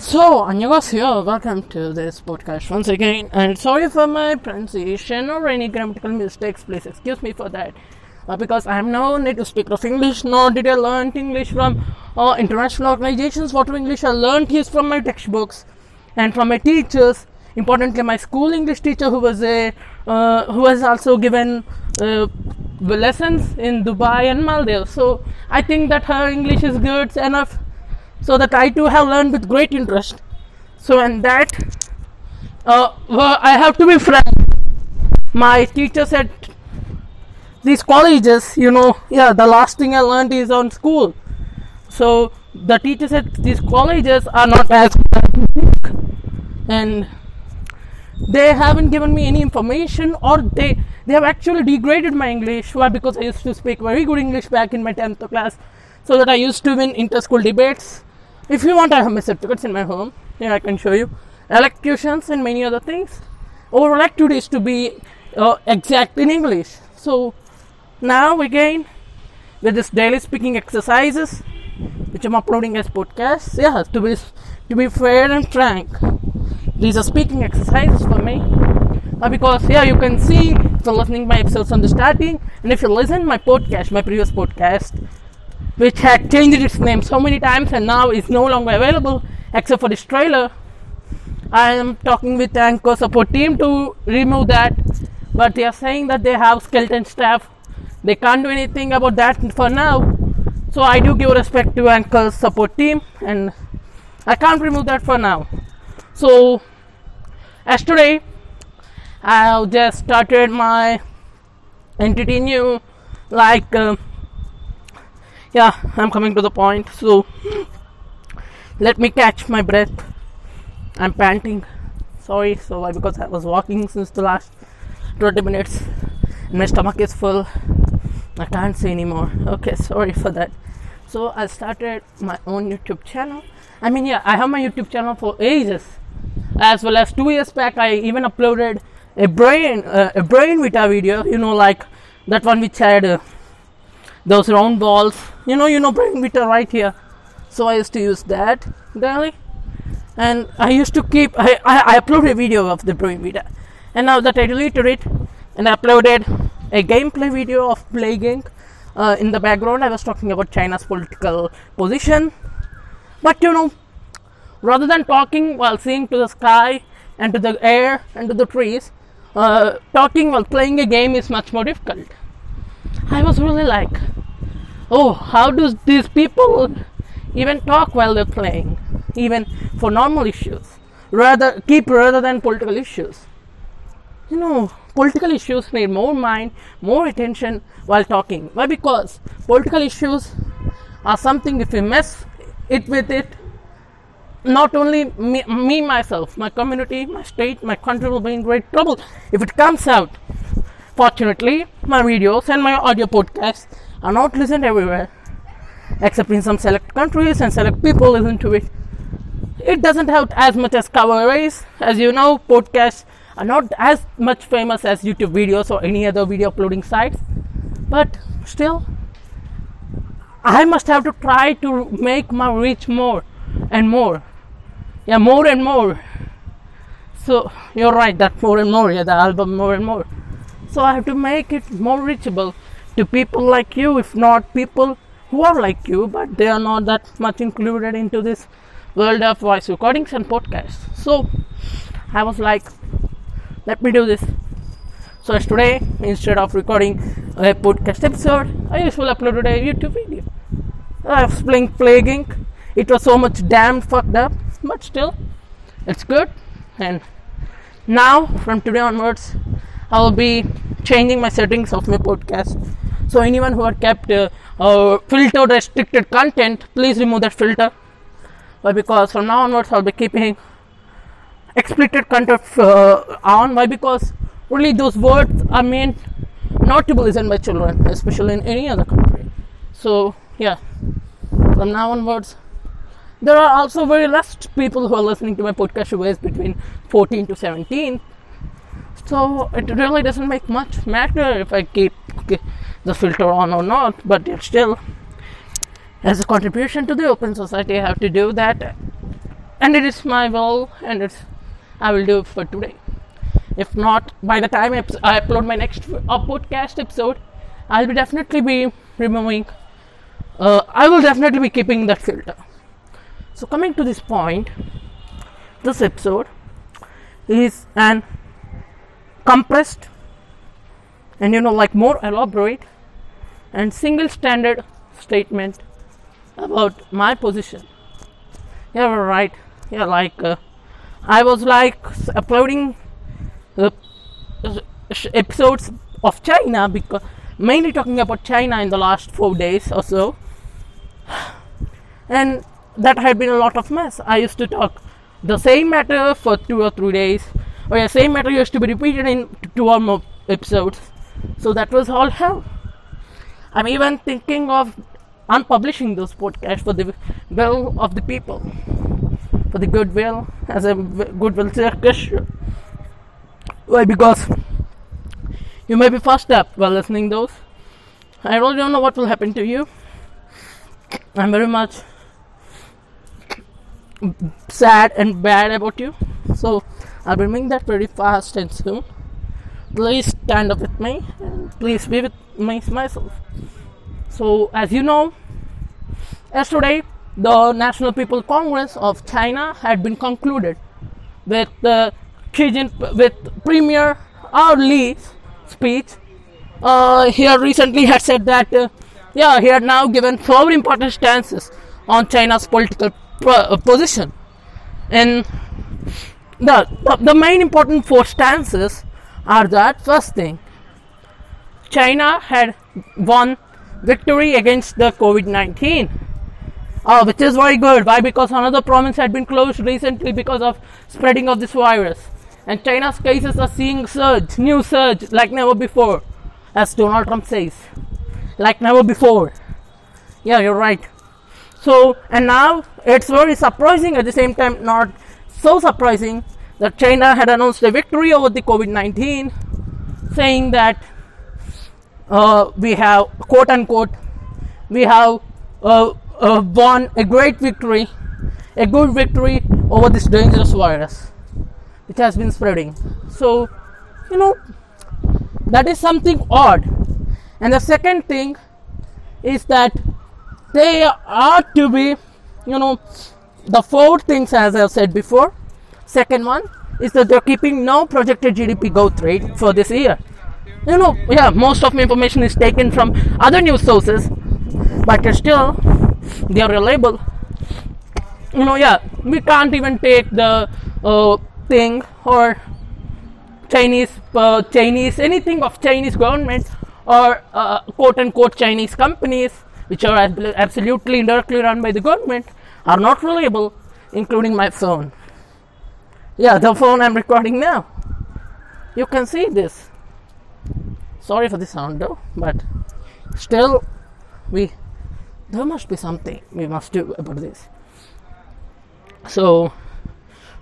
So, 안녕하세요. Welcome to this podcast once again. And sorry for my pronunciation or any grammatical mistakes. Please excuse me for that. Uh, because I am no native speaker of English, nor did I learn English from uh, international organizations. What English I learned is from my textbooks and from my teachers. Importantly, my school English teacher, who was a uh, who has also given uh, lessons in Dubai and Maldives. So I think that her English is good enough so that I too have learned with great interest. So, and that uh, well, I have to be frank. My teacher said these colleges, you know, yeah, the last thing I learned is on school. So the teachers at these colleges are not as good and they haven't given me any information, or they they have actually degraded my English. Why? Because I used to speak very good English back in my tenth class, so that I used to win inter-school debates if you want, I have my certificates in my home. Yeah, I can show you. Electrocutions and many other things. Our elective is to be uh, exact in English. So now again, with this daily speaking exercises, which I'm uploading as podcasts. Yeah, to be to be fair and frank, these are speaking exercises for me. Uh, because yeah, you can see if you're listening my episodes from the starting, and if you listen my podcast, my previous podcast, which had changed its name so many times and now is no longer available except for this trailer. I am talking with the Anchor support team to remove that, but they are saying that they have skeleton staff. They can't do anything about that for now. So I do give respect to anchor support team, and I can't remove that for now. So as today, I have just started my entity new, like. Uh, yeah i'm coming to the point so let me catch my breath. I'm panting. Sorry so why? Because i was walking since the last 20 minutes. My stomach is full. I can't say anymore. Okay sorry for that. So i started my own youtube channel. I mean yeah i have my youtube channel for ages. As well as two years back i even uploaded a brain uh, a brain vita video you know like that one which had uh, those round balls you know you know brain vita right here. So i used to use that daily. And i used to keep I, I, I uploaded a video of the brain vita and now that i deleted it and uploaded a gameplay video of Plague Inc uh, in the background i was talking about china's political position. But you know rather than talking while seeing to the sky and to the air and to the trees uh, talking while playing a game is much more difficult. I was really like, oh, how do these people even talk while they're playing, even for normal issues, rather keep rather than political issues. You know, political issues need more mind, more attention while talking. Why? Because political issues are something if we mess it with it, not only me, me myself, my community, my state, my country will be in great trouble if it comes out Fortunately, my videos and my audio podcasts are not listened everywhere, except in some select countries and select people listen to it. It doesn't have as much as coverage. As you know, podcasts are not as much famous as YouTube videos or any other video uploading sites, but still, I must have to try to make my reach more and more. Yeah, more and more. So, you're right, that more and more, yeah, the album more and more so I have to make it more reachable to people like you, if not people who are like you, but they are not that much included into this world of voice recordings and podcasts. So I was like, let me do this. So today, instead of recording a podcast episode, I usually uploaded a YouTube video. I was playing Plague Inc. It was so much damn fucked up, but still, it's good. And now, from today onwards, I'll be changing my settings of my podcast. So anyone who had kept uh, uh, filter restricted content, please remove that filter. Why? Because from now onwards, I'll be keeping explicit content uh, on. Why? Because only those words are meant not to be listened by children, especially in any other country. So yeah, from now onwards, there are also very less people who are listening to my podcast who is between 14 to 17 so it really doesn't make much matter if I keep the filter on or not, but still as a contribution to the open society, I have to do that. and it is my will, and it's I will do it for today. If not, by the time I upload my next uh, podcast episode, I'll be definitely be removing. Uh, I will definitely be keeping that filter. So coming to this point, this episode is an compressed and you know like more elaborate and single standard statement about my position. Yeah, right. Yeah, like uh, I was like uploading uh, episodes of China because mainly talking about China in the last four days or so, and that had been a lot of mess. I used to talk the same matter for two or three days, or the same matter used to be repeated in two or more episodes. So that was all hell. I'm even thinking of unpublishing those podcasts for the will of the people, for the goodwill as a goodwill gesture. Why? Because you may be first up while listening those. I really don't know what will happen to you. I'm very much sad and bad about you. So I'll be doing that very fast and soon. Please stand up with me and please be with me myself. So as you know, yesterday the National People Congress of China had been concluded with uh, with Premier Our Li's speech. Uh, he recently had said that, uh, yeah, he had now given four important stances on China's political uh, position. And the, the main important four stances are that first thing, China had won victory against the COVID 19. Uh, which is very good. Why? Because another province had been closed recently because of spreading of this virus. And China's cases are seeing surge, new surge, like never before. As Donald Trump says. Like never before. Yeah, you're right. So, and now it's very surprising at the same time, not so surprising that China had announced a victory over the COVID 19, saying that uh, we have, quote unquote, we have uh, uh, won a great victory, a good victory over this dangerous virus which has been spreading. So, you know, that is something odd. And the second thing is that they are to be, you know, the four things as I've said before. Second one is that they're keeping no projected GDP growth rate for this year. You know, yeah, most of my information is taken from other news sources, but still, they are reliable. You know, yeah, we can't even take the uh, thing or Chinese, uh, Chinese, anything of Chinese government or uh, quote unquote Chinese companies which are absolutely indirectly run by the government, are not reliable, including my phone. Yeah, the phone I'm recording now. You can see this. Sorry for the sound though, but still, we there must be something we must do about this. So,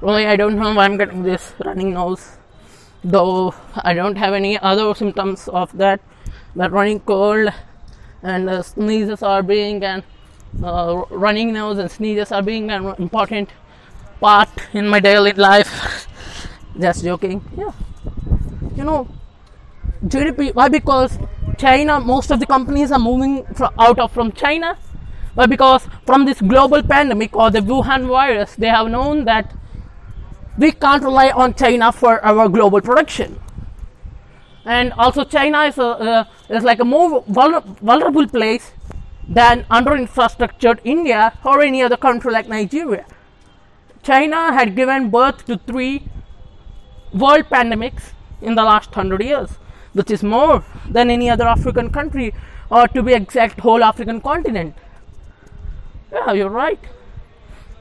really, I don't know why I'm getting this running nose, though I don't have any other symptoms of that. That running cold and uh, sneezes are being and uh, running nose and sneezes are being an important part in my daily life. Just joking. Yeah. You know, GDP. Why? Because China. Most of the companies are moving from, out of from China. Why? Because from this global pandemic or the Wuhan virus, they have known that we can't rely on China for our global production and also China is, a, uh, is like a more vulnerable place than under infrastructured India or any other country like Nigeria. China had given birth to three world pandemics in the last hundred years, which is more than any other African country, or to be exact, whole African continent. Yeah, you're right.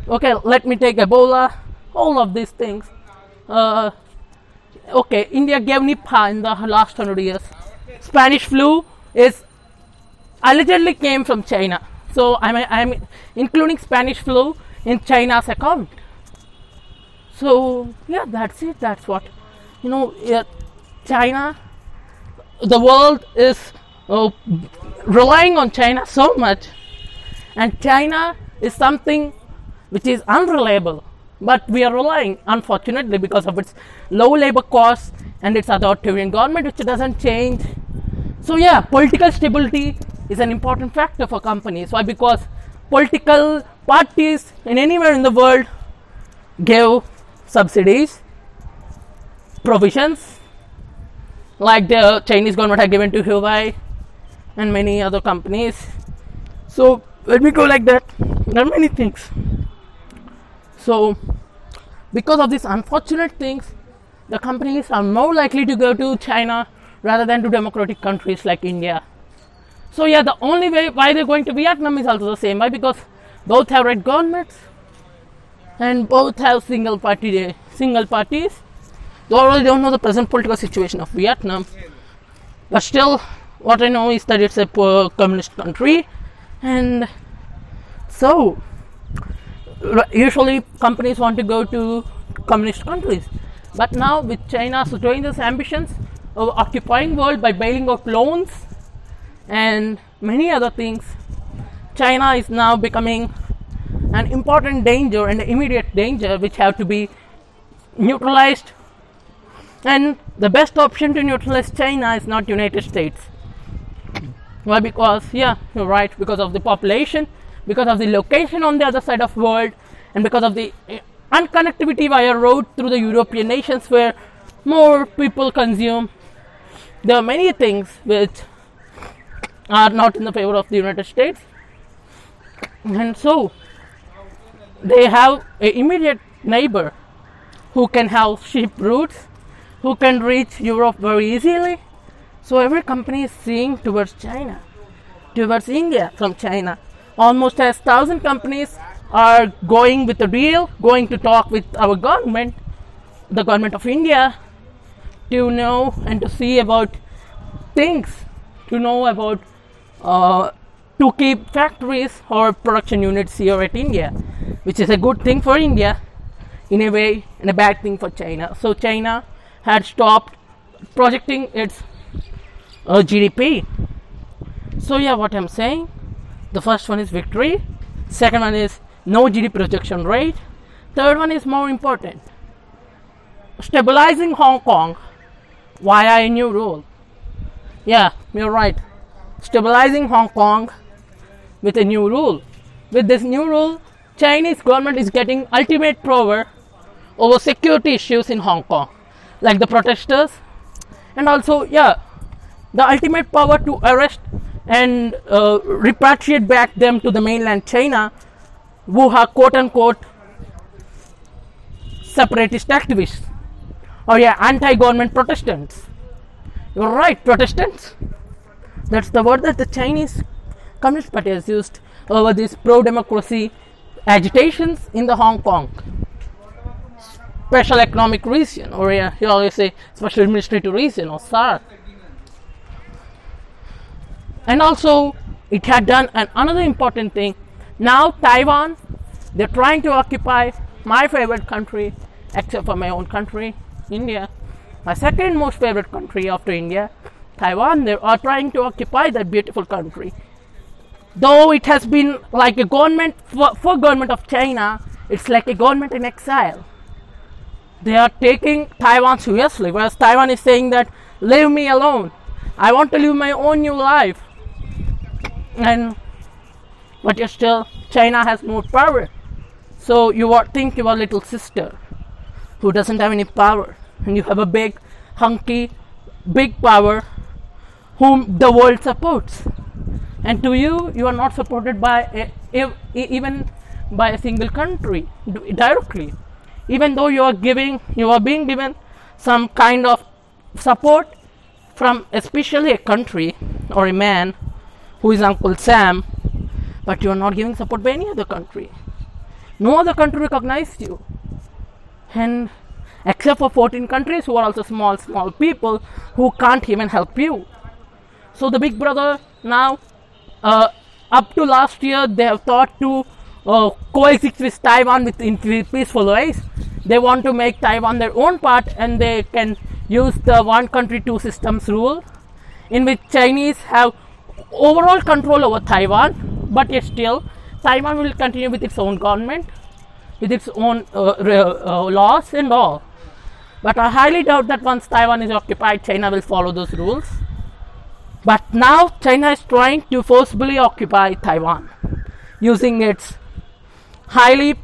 Okay, let me take Ebola, all of these things. Uh, okay, India gave Nipah in the last hundred years. Spanish flu is allegedly came from China. So I'm, I'm including Spanish flu in China's account. So yeah, that's it. That's what you know. Yeah, China, the world is uh, relying on China so much, and China is something which is unreliable. but we are relying, unfortunately, because of its low labor costs and its authoritarian government, which doesn't change. So, yeah, political stability is an important factor for companies. Why? Because political parties in anywhere in the world give subsidies, provisions, like the Chinese government had given to Huawei and many other companies. So, let me go like that. There are many things. So, because of these unfortunate things, the companies are more likely to go to China rather than to democratic countries like India. So, yeah, the only way why they're going to Vietnam is also the same. Why? Because both have red governments and both have single party eh, single parties. Though I don't know the present political situation of Vietnam, but still, what I know is that it's a poor communist country, and so usually companies want to go to communist countries but now with china showing its ambitions of occupying world by bailing out loans and many other things china is now becoming an important danger and immediate danger which have to be neutralized. And the best option to neutralize china is not united states. Why? Because yeah you're right because of the population because of the location on the other side of world and because of the uh, unconnectivity via road through the European nations where more people consume. There are many things which are not in the favor of the United States, and so they have an immediate neighbor who can have ship routes, who can reach Europe very easily. So every company is seeing towards China, towards India from China almost as thousand companies are going with a deal, going to talk with our government, the government of India, to know and to see about things, to know about uh, to keep factories or production units here at India, which is a good thing for India in a way and a bad thing for China. So China had stopped projecting its uh, GDP. So yeah, what I'm saying the first one is victory, second one is no GDP projection rate, third one is more important stabilizing Hong Kong via a new rule. Yeah, you're right. Stabilizing Hong Kong with a new rule. With this new rule, Chinese government is getting ultimate power over security issues in Hong Kong, like the protesters, and also yeah, the ultimate power to arrest and uh, repatriate back them to the mainland China who are quote unquote separatist activists or yeah anti-government Protestants. You're right, Protestants. That's the word that the Chinese Communist Party has used over this pro-democracy agitations in the Hong Kong. Special economic region, or yeah, you always say special administrative region or SAR. and also it had done an, another important thing. Now taiwan they're trying to occupy my favorite country except for my own country india. My second most favorite country after india taiwan they are trying to occupy that beautiful country though it has been like a government for, for government of china it's like a government in exile they are taking taiwan seriously whereas taiwan is saying that leave me alone i want to live my own new life and but still China has more power. So you are, think your little sister who doesn't have any power, and you have a big, hunky, big power whom the world supports. And to you, you are not supported by a, a, even by a single country directly. Even though you are giving, you are being given some kind of support from especially a country or a man who is Uncle Sam, but you are not giving support by any other country. No other country recognized you. And except for 14 countries who are also small, small people who can't even help you. So the big brother now, uh, up to last year, they have thought to uh, coexist with Taiwan with in peaceful ways. They want to make Taiwan their own part, and they can use the one country two systems rule, in which Chinese have overall control over Taiwan, but yet still Taiwan will continue with its own government. with its own uh, uh, laws and all. But I highly doubt that once Taiwan is occupied, China will follow those rules. But now China is trying to forcibly occupy Taiwan using its highly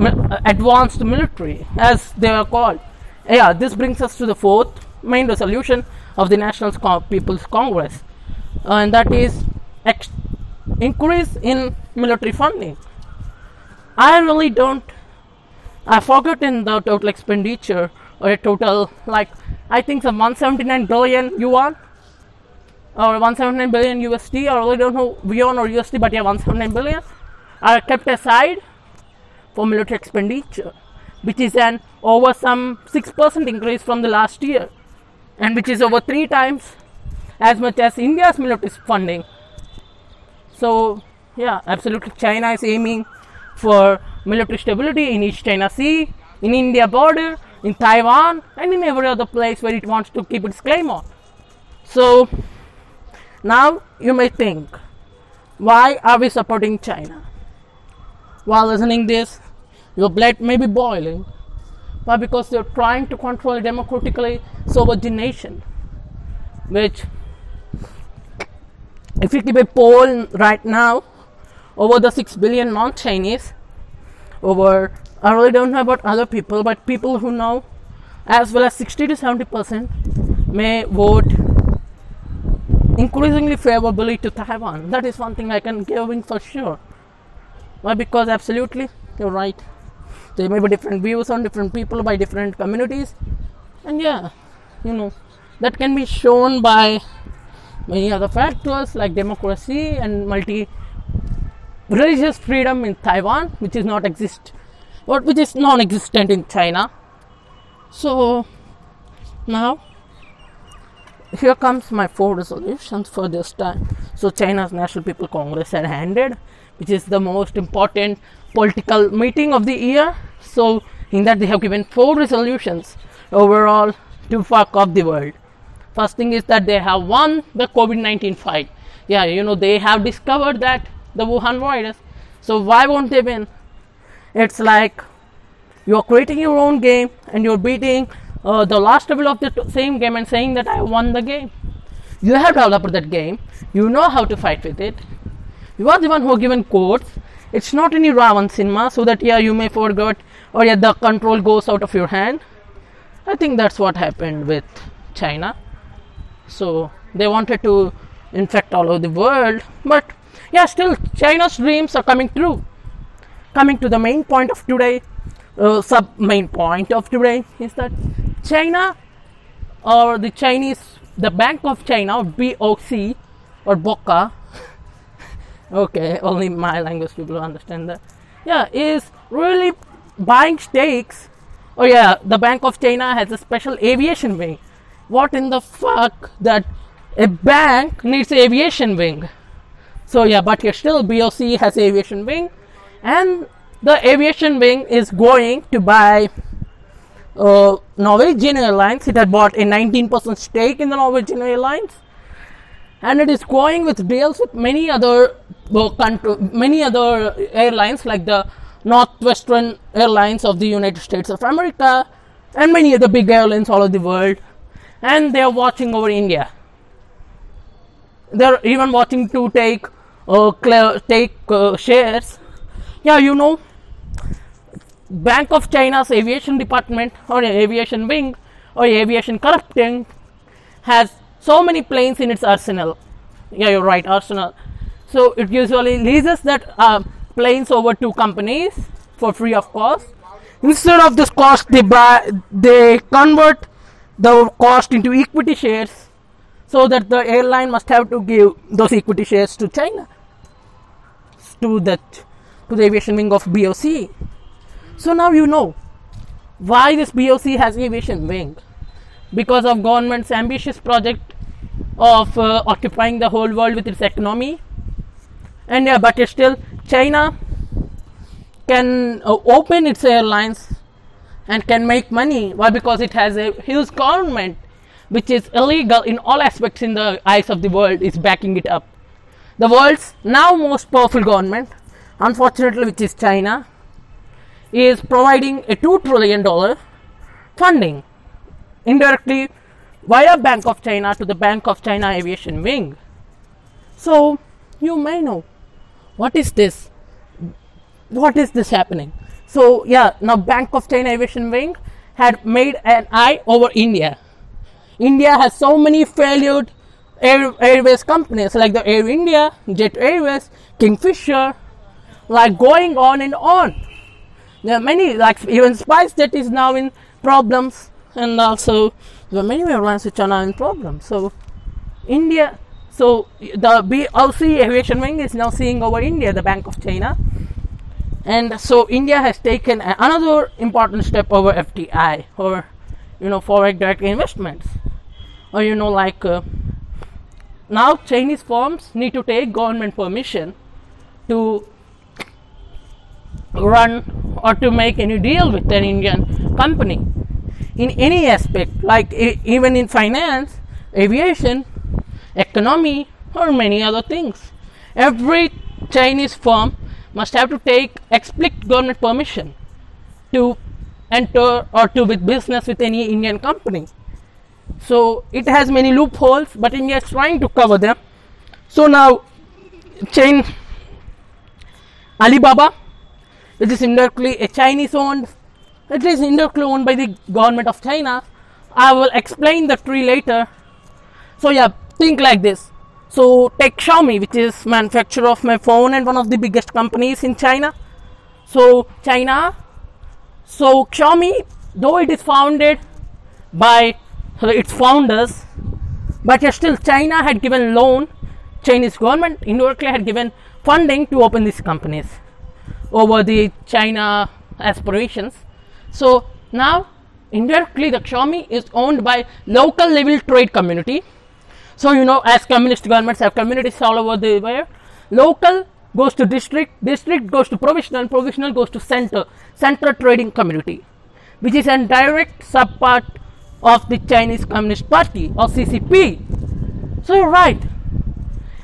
uh, advanced military, as they are called. Yeah, this brings us to the fourth main resolution of the National People's Congress, and that is ex- increase in military funding. I really don't. I forgot in the total expenditure a total like I think some 179 billion yuan or 179 billion USD or I don't know yuan or USD, but yeah, 179 billion are kept aside for military expenditure, which is an over some 6% increase from the last year, and which is over three times as much as India's military funding. So, yeah, absolutely, China is aiming for military stability in East China Sea, in India border, in Taiwan, and in every other place where it wants to keep its claim on. So, now you may think, why are we supporting China? While listening this, your blood may be boiling. Why? Because they're trying to control democratically sovereign nation, which if you keep a poll right now over the 6 billion non-Chinese, over I really don't know about other people, but people who know as well as 60 to 70 percent may vote increasingly favorably to Taiwan. That is one thing I can give in for sure. Why? Because absolutely, you're right. There may be different views on different people by different communities, and yeah, you know, that can be shown by many other factors like democracy and multi religious freedom in Taiwan, which is not exist, or which is non-existent in China. So now here comes my four resolutions for this time. So China's National People Congress had ended, which is the most important political meeting of the year. So in that they have given four resolutions overall to fuck up the world. First thing is that they have won the COVID 19 fight. Yeah, you know, they have discovered that the Wuhan virus. So why won't they win? It's like you're creating your own game and you're beating uh, the last level of the t- same game and saying that I won the game. You have developed that game. You know how to fight with it. You are the one who given codes. It's not any Ravan cinema, so that yeah you may forget or yeah the control goes out of your hand. I think that's what happened with China. So they wanted to infect all over the world, but yeah, still China's dreams are coming true. Coming to the main point of today, uh, sub main point of today is that China or the Chinese, the Bank of China, BOC or BOCA, okay, only my language people understand that, yeah, is really buying stakes. Oh, yeah, the Bank of China has a special aviation wing. What in the fuck that a bank needs aviation wing? So yeah, but here still BOC has aviation wing, and the aviation wing is going to buy uh, Norwegian Airlines. It had bought a 19% stake in the Norwegian Airlines, and it is going with deals with many other uh, country, many other airlines like the Northwestern Airlines of the United States of America, and many other big airlines all over the world, and they are watching over India. They're even watching to take uh, clear, take uh, shares. Yeah, you know, Bank of China's aviation department or aviation wing or aviation corrupting has so many planes in its arsenal. Yeah, you're right, arsenal. So it usually leases that uh, planes over to companies for free of cost. Instead of this cost, they buy, they convert the cost into equity shares, so that the airline must have to give those equity shares to China, to that, to the aviation wing of BOC. So now you know why this BOC has aviation wing. Because of government's ambitious project of uh, occupying the whole world with its economy. And yeah but still china can uh, open its airlines and can make money. Why? Because it has a huge government which is illegal in all aspects in the eyes of the world is backing it up. The world's now most powerful government unfortunately which is china is providing a $2 trillion funding indirectly via Bank of China to the Bank of China Aviation Wing. So you may know what is this? What is this happening? So yeah, now Bank of China Aviation Wing had made an eye over India. India has so many failed air, airways companies like the Air India, Jet Airways, Kingfisher, like going on and on. There are many, like even SpiceJet is now in problems, and also there are many airlines which are now in problems. So India, so the BOC Aviation Wing is now seeing over India, the Bank of China, and so India has taken another important step over FDI, or you know, foreign direct investments, or you know, like. Uh, now Chinese firms need to take government permission to run or to make any deal with an Indian company in any aspect, like even in finance, aviation, economy, or many other things. Every Chinese firm must have to take explicit government permission to enter or to with business with any Indian company. So it has many loopholes, but India is trying to cover them. So now, chain Alibaba, which is indirectly a Chinese owned, it is indirectly owned by the government of China. I will explain the tree later. So yeah, think like this. So take Xiaomi, which is manufacturer of my phone and one of the biggest companies in China. So China, so Xiaomi, though it is founded by its founders, but still China had given loan, Chinese government indirectly had given funding to open these companies over the China aspirations. So now indirectly the Xiaomi is owned by local level trade community. So you know as communist governments have communities all over the world, local goes to district, district goes to provisional, provisional goes to center, center trading community, which is a direct subpart of the Chinese Communist Party or CCP. So you're right.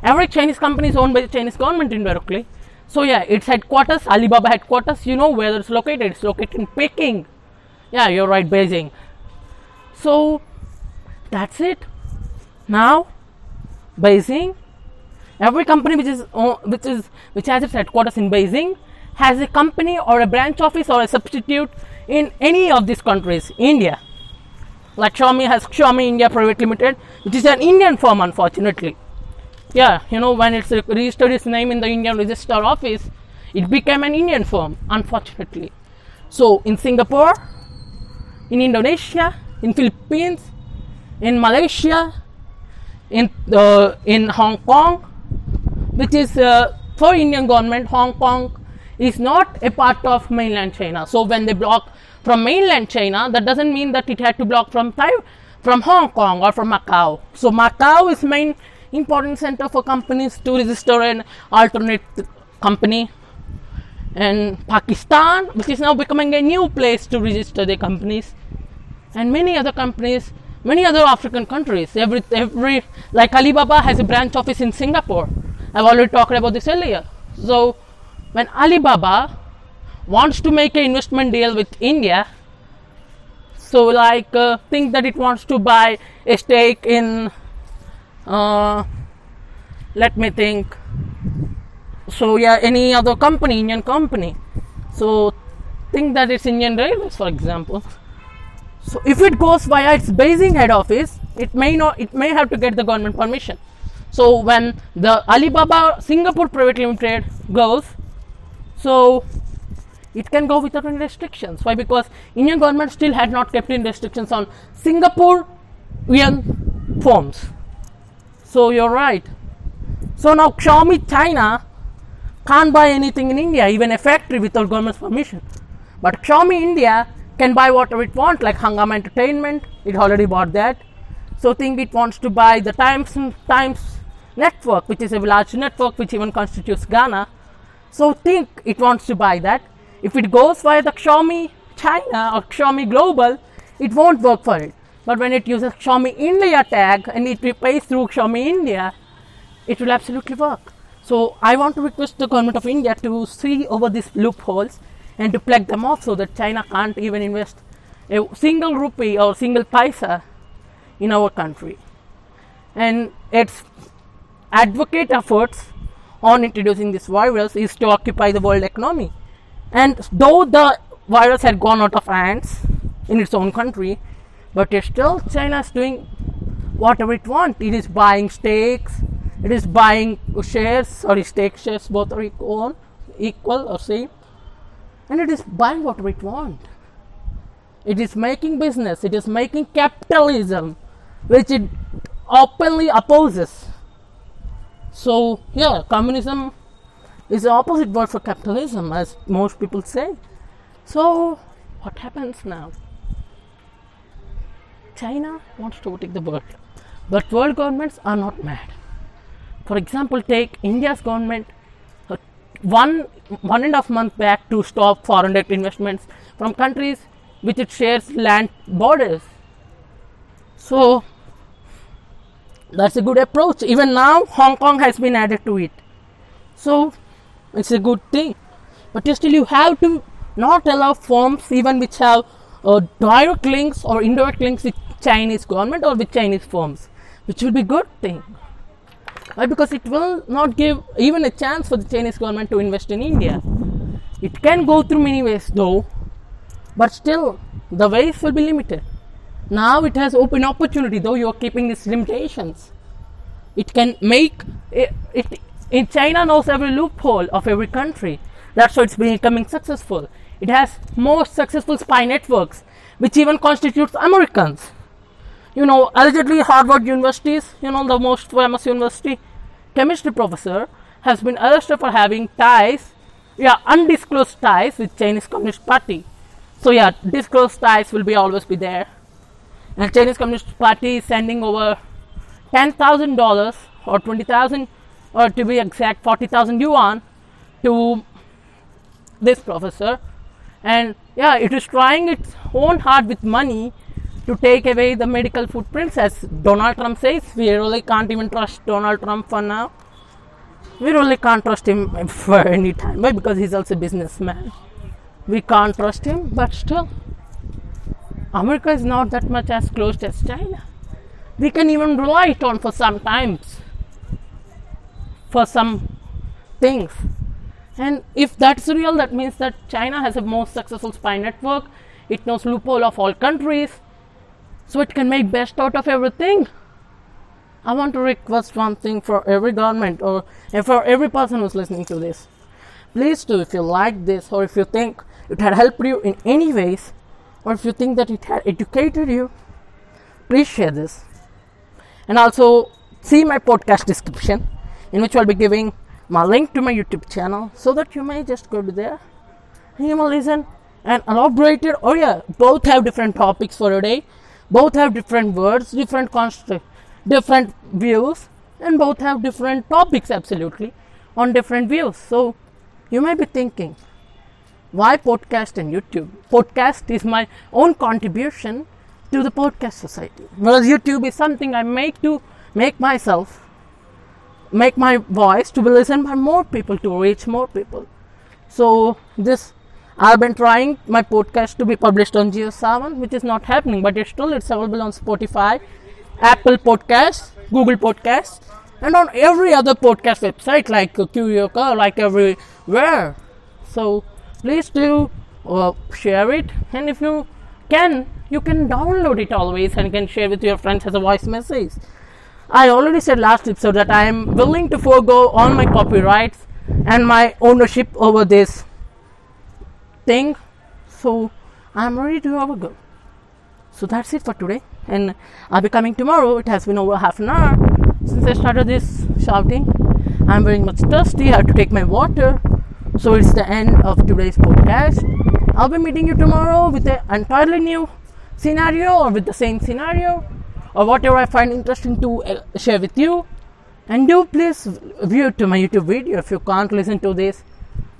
Every Chinese company is owned by the Chinese government indirectly. So yeah, its headquarters, Alibaba headquarters, you know where it's located. It's located in Peking. Yeah, you're right, Beijing. So that's it. Now, Beijing, every company which is which is which has its headquarters in Beijing has a company or a branch office or a substitute in any of these countries. India, like Xiaomi has Xiaomi India Private Limited, which is an Indian firm, unfortunately. Yeah, you know, when it's registered its name in the Indian Register Office, it became an Indian firm, unfortunately. So, in Singapore, in Indonesia, in Philippines, in Malaysia, in uh, in Hong Kong, which is uh, for Indian government, Hong Kong is not a part of mainland China. So when they block from mainland China, that doesn't mean that it had to block from from Hong Kong or from Macau. So Macau is main important center for companies to register an alternate company. And Pakistan, which is now becoming a new place to register their companies, and many other companies, many other African countries. Every every like Alibaba has a branch office in Singapore. I've already talked about this earlier. So when Alibaba wants to make an investment deal with India, so like uh, think that it wants to buy a stake in, uh, let me think. So yeah, any other company, Indian company. So think that it's Indian Railways, for example. So if it goes via its Beijing head office, it may not, it may have to get the government permission. So when the Alibaba Singapore Private Limited goes, so it can go without any restrictions. Why? Because Indian government still had not kept in restrictions on singapore Singaporean firms. So you're right. So now Xiaomi China can't buy anything in India, even a factory without government's permission. But Xiaomi India can buy whatever it wants, like Hungama Entertainment. It already bought that. So think it wants to buy the Times Times network, which is a large network which even constitutes Ghana. So think it wants to buy that. If it goes via the Xiaomi China or Xiaomi Global, it won't work for it. But when it uses Xiaomi India tag and it pays through Xiaomi India, it will absolutely work. So I want to request the government of India to see over these loopholes and to plug them off so that China can't even invest a single rupee or single paisa in our country. And its advocate efforts on introducing this virus is to occupy the world economy. And though the virus had gone out of hands in its own country, but still China is doing whatever it wants. It is buying stakes, it is buying shares, sorry, stake shares, both are equal, equal or same, and it is buying whatever it wants. It is making business, it is making capitalism, which it openly opposes. So, yeah, communism is the opposite word for capitalism, as most people say. So, what happens now? China wants to take the world, but world governments are not mad. For example, take India's government uh, one one and a half month back to stop foreign direct investments from countries which it shares land borders. So that's a good approach. Even now, Hong Kong has been added to it. So it's a good thing. But still, you have to not allow firms even which have uh, direct links or indirect links with Chinese government or with Chinese firms, which will be good thing. Why? Because it will not give even a chance for the Chinese government to invest in India. It can go through many ways though, but still the ways will be limited. Now it has open opportunity though you are keeping these limitations. It can make it, it in China knows every loophole of every country. That's why it's becoming successful. It has more successful spy networks, which even constitutes Americans. You know, allegedly Harvard University, you know, the most famous university, chemistry professor has been arrested for having ties, yeah, undisclosed ties with Chinese Communist Party. So yeah, disclosed ties will be always be there. And Chinese Communist Party is sending over ten thousand dollars or twenty thousand, or to be exact, forty thousand yuan to this professor. And yeah, it is trying its own hard with money to take away the medical footprints, as Donald Trump says. We really can't even trust Donald Trump for now. We really can't trust him for any time. Why? Because he's also a businessman. We can't trust him, but still, America is not that much as closed as China. We can even rely it on for some times, for some things. And if that's real, that means that China has a most successful spy network. It knows loophole of all countries, so it can make best out of everything. I want to request one thing for every government or for every person who's listening to this. Please do, if you like this or if you think it had helped you in any ways, or if you think that it had educated you, please share this. And also see my podcast description, in which I'll be giving my link to my YouTube channel so that you may just go to there and you may listen and elaborated. Oh, yeah, both have different topics for a day, both have different words, different construct, different views, and both have different topics absolutely on different views. So you may be thinking, why podcast and YouTube? Podcast is my own contribution to the podcast society. Whereas YouTube is something I make to make myself, make my voice to be listened by more people, to reach more people. So this I've been trying my podcast to be published on JioSaavn, which is not happening, but it's still it's available on Spotify, Apple Podcasts, Google Podcasts, and on every other podcast website like Curioca, like everywhere. So please do uh, share it and if you can you can download it always and can share with your friends as a voice message i already said last episode that i am willing to forego all my copyrights and my ownership over this thing. So i'm ready to have a go. So that's it for today. And i'll be coming tomorrow. It has been over half an hour since i started this shouting. I'm very much thirsty. I have to take my water. So it's the end of today's podcast. I'll be meeting you tomorrow with an entirely new scenario or with the same scenario or whatever I find interesting to uh, share with you. And do please view to my YouTube video if you can't listen to this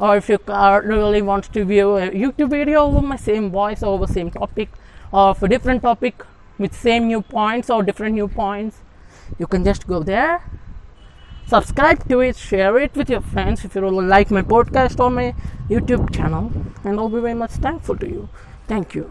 or if you really want to view a YouTube video over my same voice over same topic or for different topic with same new points or different new points. You can just go there subscribe to it share it with your friends. If you really like my podcast or my youtube channel and i'll be very much thankful to you. Thank you